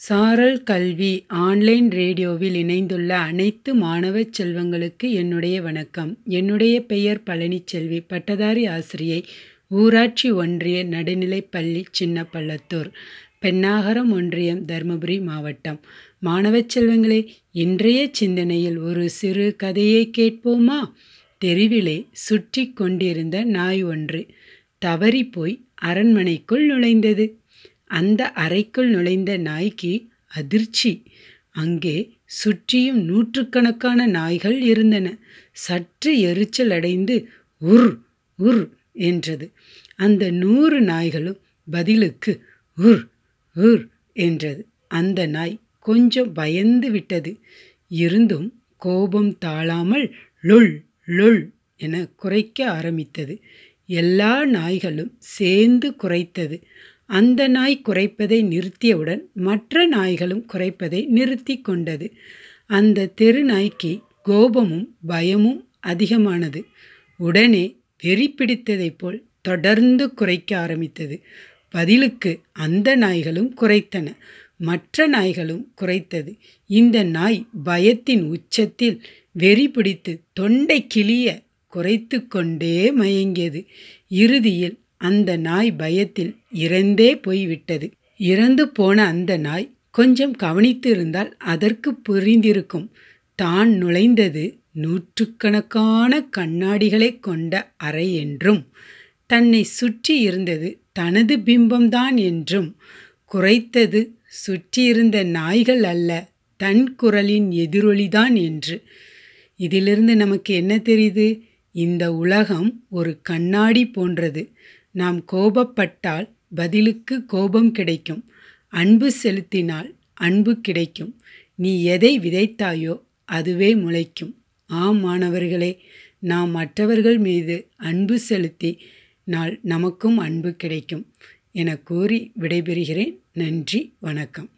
சாரல் கல்வி ஆன்லைன் ரேடியோவில் இணைந்துள்ள அனைத்து மாணவ செல்வங்களுக்கு என்னுடைய வணக்கம். என்னுடைய பெயர் பழனிச்செல்வி. பட்டதாரி ஆசிரியை ஊராட்சி ஒன்றிய நடுநிலைப்பள்ளி சின்னப்பள்ளத்தூர் பெண்ணாகரம் ஒன்றியம் தருமபுரி மாவட்டம். மாணவ செல்வங்களே இன்றைய சிந்தனையில் ஒரு சிறு கதையை கேட்போமா? தெருவிலே சுற்றி கொண்டிருந்த நாய் ஒன்று தவறி போய் அரண்மனைக்குள் நுழைந்தது. அந்த அறைக்குள் நுழைந்த நாய்க்கு அதிர்ச்சி. அங்கே சுற்றியும் நூற்றுக்கணக்கான நாய்கள் இருந்தன. சற்று எரிச்சல் அடைந்து உர் உர் என்றது. அந்த நூறு நாய்களும் பதிலுக்கு உர் உர் என்றது. அந்த நாய் கொஞ்சம் பயந்து விட்டது. இருந்தும் கோபம் தாழாமல் லொள் லொள் என குறைக்க ஆரம்பித்தது. எல்லா நாய்களும் சேர்ந்து குறைத்தது. அந்த நாய் குறைப்பதை நிறுத்தியவுடன் மற்ற நாய்களும் குறைப்பதை நிறுத்தி கொண்டது. அந்த தெரு நாய்க்கு கோபமும் பயமும் அதிகமானது. உடனே வெறி பிடித்ததைப் போல் தொடர்ந்து குறைக்க ஆரம்பித்தது. பதிலுக்கு அந்த நாய்களும் குறைத்தன. மற்ற நாய்களும் குறைத்தது. இந்த நாய் பயத்தின் உச்சத்தில் வெறி பிடித்து தொண்டை கிளிய குறைத்து கொண்டே மயங்கியது. இறுதியில் அந்த நாய் பயத்தில் இறந்தே போய்விட்டது. இறந்து போன அந்த நாய் கொஞ்சம் கவனித்து இருந்தால் அதற்கு புரிந்திருக்கும். தான் நுழைந்தது நூற்றுக்கணக்கான கண்ணாடிகளை கொண்ட அறை என்றும் தன்னை சுற்றி இருந்தது தனது பிம்பம்தான் என்றும் குறைத்தது சுற்றியிருந்த நாய்கள் அல்ல தன் குரலின் எதிரொலிதான் என்று. இதிலிருந்து நமக்கு என்ன தெரியுது? இந்த உலகம் ஒரு கண்ணாடி போன்றது. நாம் கோபப்பட்டால் பதிலுக்கு கோபம் கிடைக்கும். அன்பு செலுத்தினால் அன்பு கிடைக்கும். நீ எதை விதைத்தாயோ அதுவே முளைக்கும். ஆம் மாணவர்களே நாம் மற்றவர்கள் மீது அன்பு செலுத்தி நாள் நமக்கும் அன்பு கிடைக்கும். என கூறி விடைபெறுகிறேன். நன்றி வணக்கம்.